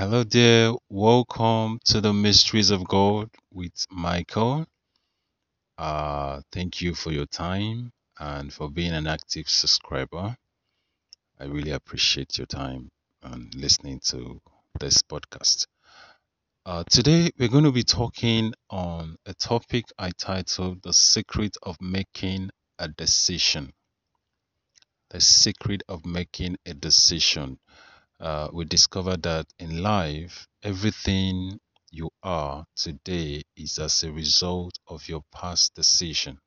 Hello there, welcome to the Mysteries of God with Michael. Uh, thank you for your time and for being an active subscriber. I really appreciate your time and listening to this podcast. Uh, today, we're going to be talking on a topic I titled The Secret of Making a Decision. The Secret of Making a Decision. Uh, we discovered that in life, everything you are today is as a result of your past decision.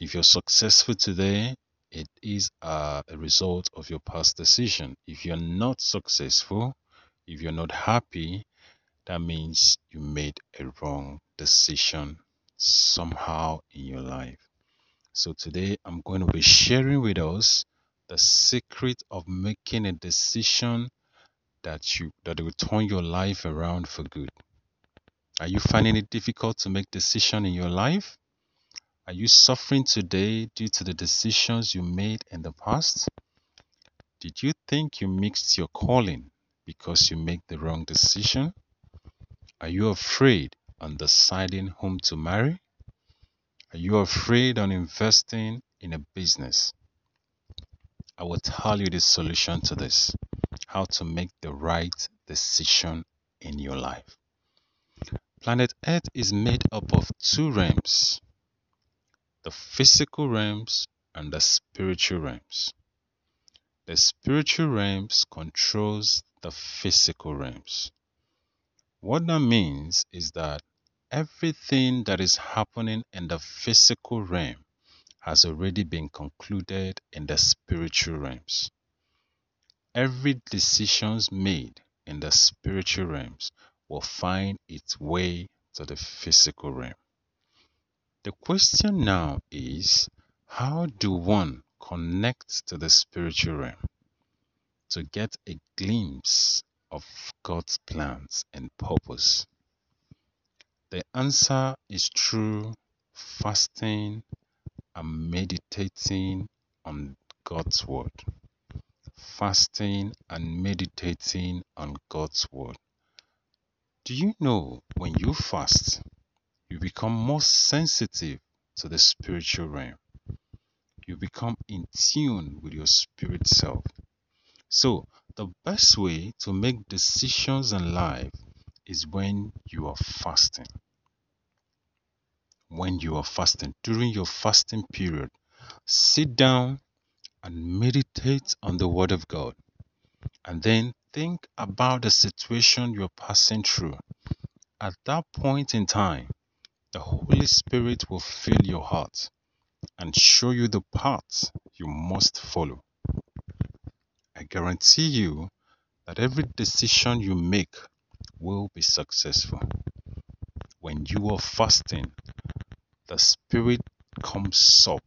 If you're successful today, it is uh, a result of your past decision. If you're not successful, if you're not happy, that means you made a wrong decision somehow in your life. So today I'm going to be sharing with us the secret of making a decision that you that will turn your life around for good. Are you finding it difficult to make decisions in your life? Are you suffering today due to the decisions you made in the past? Did you think you mixed your calling because you made the wrong decision? Are you afraid on deciding whom to marry? Are you afraid on investing in a business? I will tell you the solution to this how to make the right decision in your life. Planet Earth is made up of two realms the physical realms and the spiritual realms. The spiritual realms controls the physical realms. What that means is that everything that is happening in the physical realm has already been concluded in the spiritual realms. Every decisions made in the spiritual realms will find its way to the physical realm. The question now is how do one connect to the spiritual realm to get a glimpse of God's plans and purpose? The answer is through fasting and meditating on God's Word. Fasting and meditating on God's Word. Do you know when you fast, you become more sensitive to the spiritual realm? You become in tune with your spirit self. So, the best way to make decisions in life is when you are fasting. When you are fasting, during your fasting period, sit down and meditate on the Word of God. And then think about the situation you're passing through. At that point in time, the Holy Spirit will fill your heart and show you the path you must follow. I guarantee you that every decision you make will be successful. When you are fasting, the Spirit comes up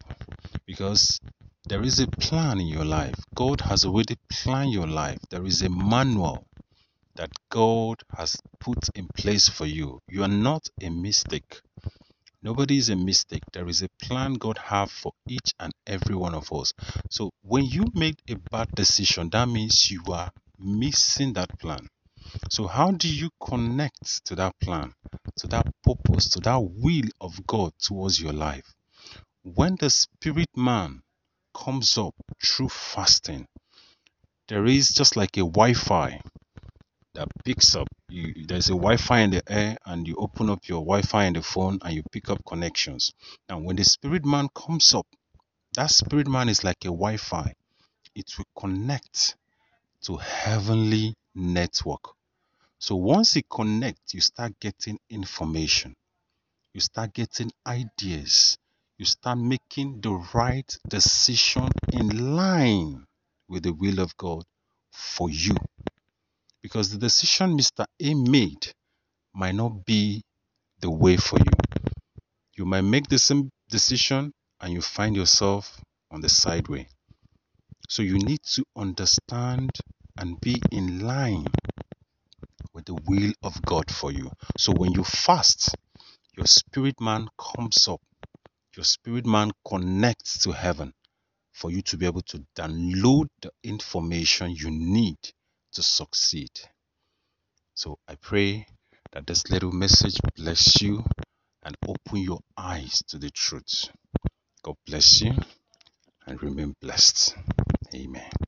because there is a plan in your life. God has already planned your life. There is a manual that God has put in place for you. You are not a mistake. Nobody is a mistake. There is a plan God have for each and every one of us. So when you make a bad decision, that means you are missing that plan. So how do you connect to that plan, to that purpose, to that will of God towards your life? When the spirit man comes up through fasting, there is just like a Wi-Fi that picks up. You, there's a Wi-Fi in the air, and you open up your Wi-Fi in the phone, and you pick up connections. Now, when the spirit man comes up, that spirit man is like a Wi-Fi. It will connect to heavenly network. So once you connect, you start getting information. You start getting ideas. You start making the right decision in line with the will of God for you because the decision Mr. A made might not be the way for you. You might make the same decision and you find yourself on the sideway. So you need to understand and be in line the will of God for you. So when you fast, your spirit man comes up, your spirit man connects to heaven for you to be able to download the information you need to succeed. So I pray that this little message bless you and open your eyes to the truth. God bless you and remain blessed. Amen.